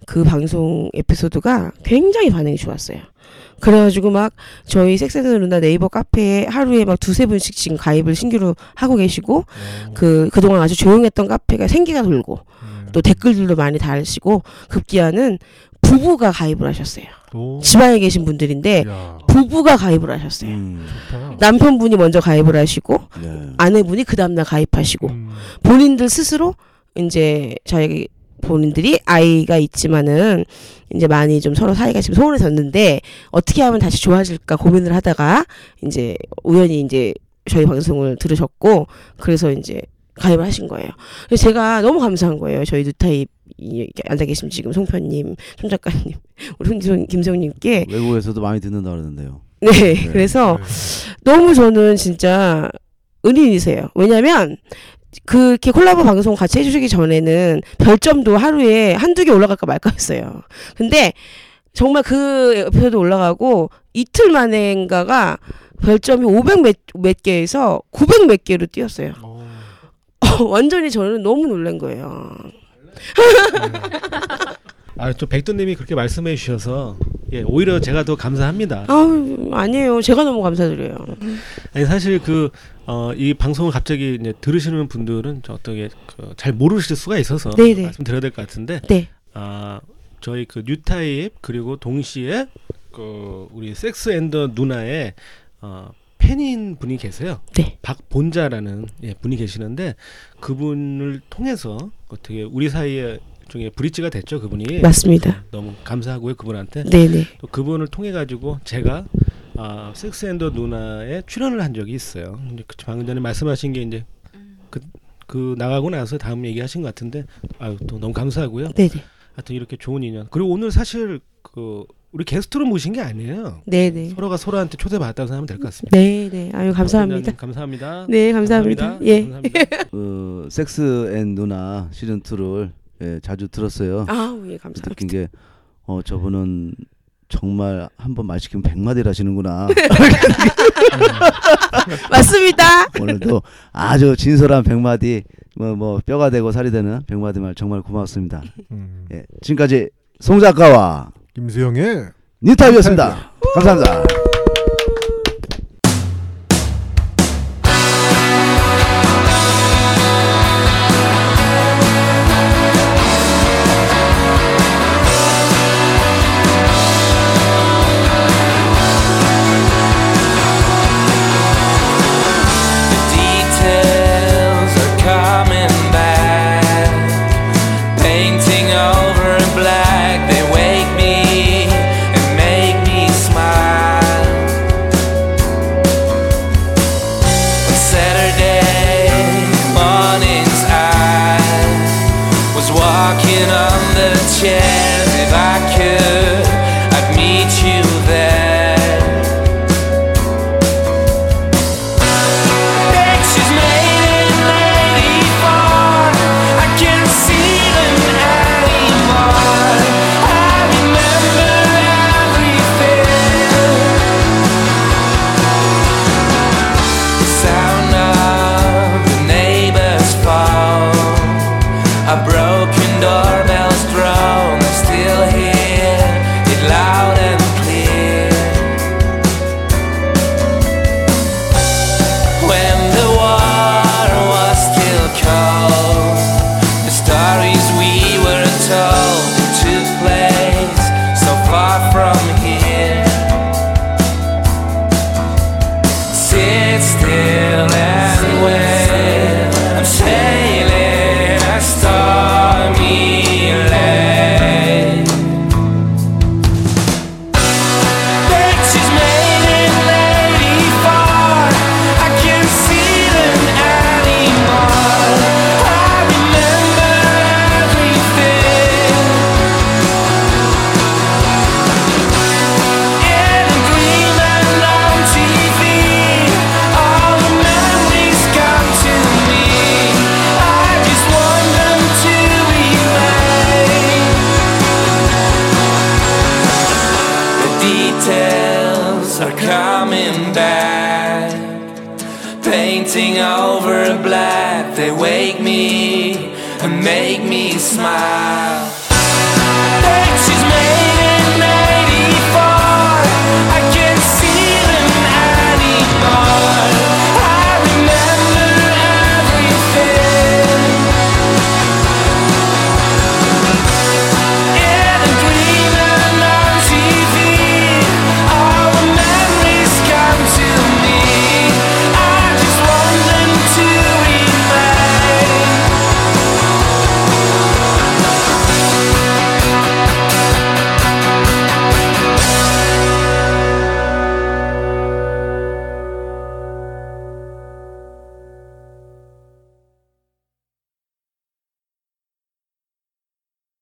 그 방송 에피소드가 굉장히 반응이 좋았어요. 그래가지고 막 저희 섹스앤드 누나 네이버 카페에 하루에 막 두세 분씩 지금 가입을 신규로 하고 계시고 그 그동안 아주 조용했던 카페가 생기가 돌고 네. 또 댓글들도 많이 달시고 급기야는 부부가 가입을 하셨어요. 오. 지방에 계신 분들인데 야, 부부가 가입을 하셨어요. 음. 남편분이 먼저 가입을 하시고 네. 아내분이 그 다음날 가입하시고 음. 본인들 스스로 이제 저희 본인들이 아이가 있지만은 이제 많이 좀 서로 사이가 지금 소원해졌는데 어떻게 하면 다시 좋아질까 고민을 하다가 이제 우연히 이제 저희 방송을 들으셨고 그래서 이제 가입을 하신 거예요. 그래서 제가 너무 감사한 거예요. 저희 뉴타입 이 앉아 계신 지금 송편님, 손 작가님, 우리 김성, 김성님께 외국에서도 많이 듣는다 그러는데요. 네, 그래서 네. 너무 저는 진짜 은인이세요. 왜냐면 그렇게 콜라보 방송 같이 해주시기 전에는 별점도 하루에 한두 개 올라갈까 말까 했어요. 근데 정말 그 에피소드 올라가고 이틀 만에인가가 별점이 500 몇, 몇 개에서 900 몇 개로 뛰었어요. 어. 완전히 저는 너무 놀란 거예요. 아, 또 백도님이 그렇게 말씀해 주셔서 예, 오히려 제가 더 감사합니다. 아우, 아니에요. 제가 너무 감사드려요. 아니 사실 그 어, 이 방송을 갑자기 이제 들으시는 분들은 저 어떻게 그, 잘 모르실 수가 있어서 네네. 말씀드려야 될 것 같은데 네. 아 저희 그 뉴타입 그리고 동시에 그 우리 섹스 앤더 누나의 어, 팬인 분이 계세요. 네. 박본자라는 예, 분이 계시는데 그분을 통해서 어떻게 우리 사이에 중에 브릿지가 됐죠 그분이 맞습니다. 너무 감사하고요 그분한테 네네. 또 그분을 통해 가지고 제가 아, 섹스앤더 누나에 출연을 한 적이 있어요. 이제 그 방금 전에 말씀하신 게 이제 그, 그 나가고 나서 다음 얘기하신 것 같은데 아유 또 너무 감사하고요. 네네. 하여튼 이렇게 좋은 인연. 그리고 오늘 사실 그 우리 게스트로 모신 게 아니에요. 네네. 서로가 서로한테 초대받았다고 생각하면 될 것 같습니다. 네네. 아유, 감사합니다. 원장님 감사합니다. 네, 감사합니다. 예. 감사합니다. 그 섹스 앤 누나 시즌 2를 예, 자주 들었어요. 아우, 예, 느낀 감사합니다. 게 어, 저분은 정말 한 번 말 시키면 백마디를 하시는구나. 맞습니다. 오늘도 아주 진솔한 백마디 뭐, 뭐 뼈가 되고 살이 되는 백마디 말 정말 고맙습니다. 음. 예, 지금까지 송 작가와 김수영의 니타입이었습니다. 감사합니다.